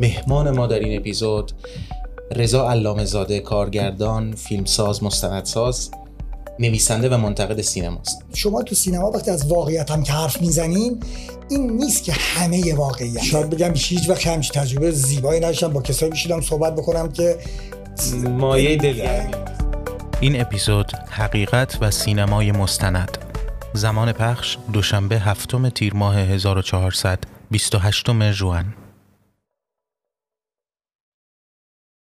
مهمان ما در این اپیزود رضا علامه زاده کارگردان فیلمساز مستندساز نویسنده و منتقد سینماست. شما تو سینما وقتی از واقعیت هم که حرف می‌زنین این نیست که همه واقعیت. شاید بگم هیچ وقت همچین تجربه زیبایی نداشتم. با کسایی میشیدم صحبت بکنم که مایه یعنی دل یعنی- این اپیزود حقیقت و سینمای مستند. زمان پخش دوشنبه هفتم تیر ماه 1400 28 ژوئن.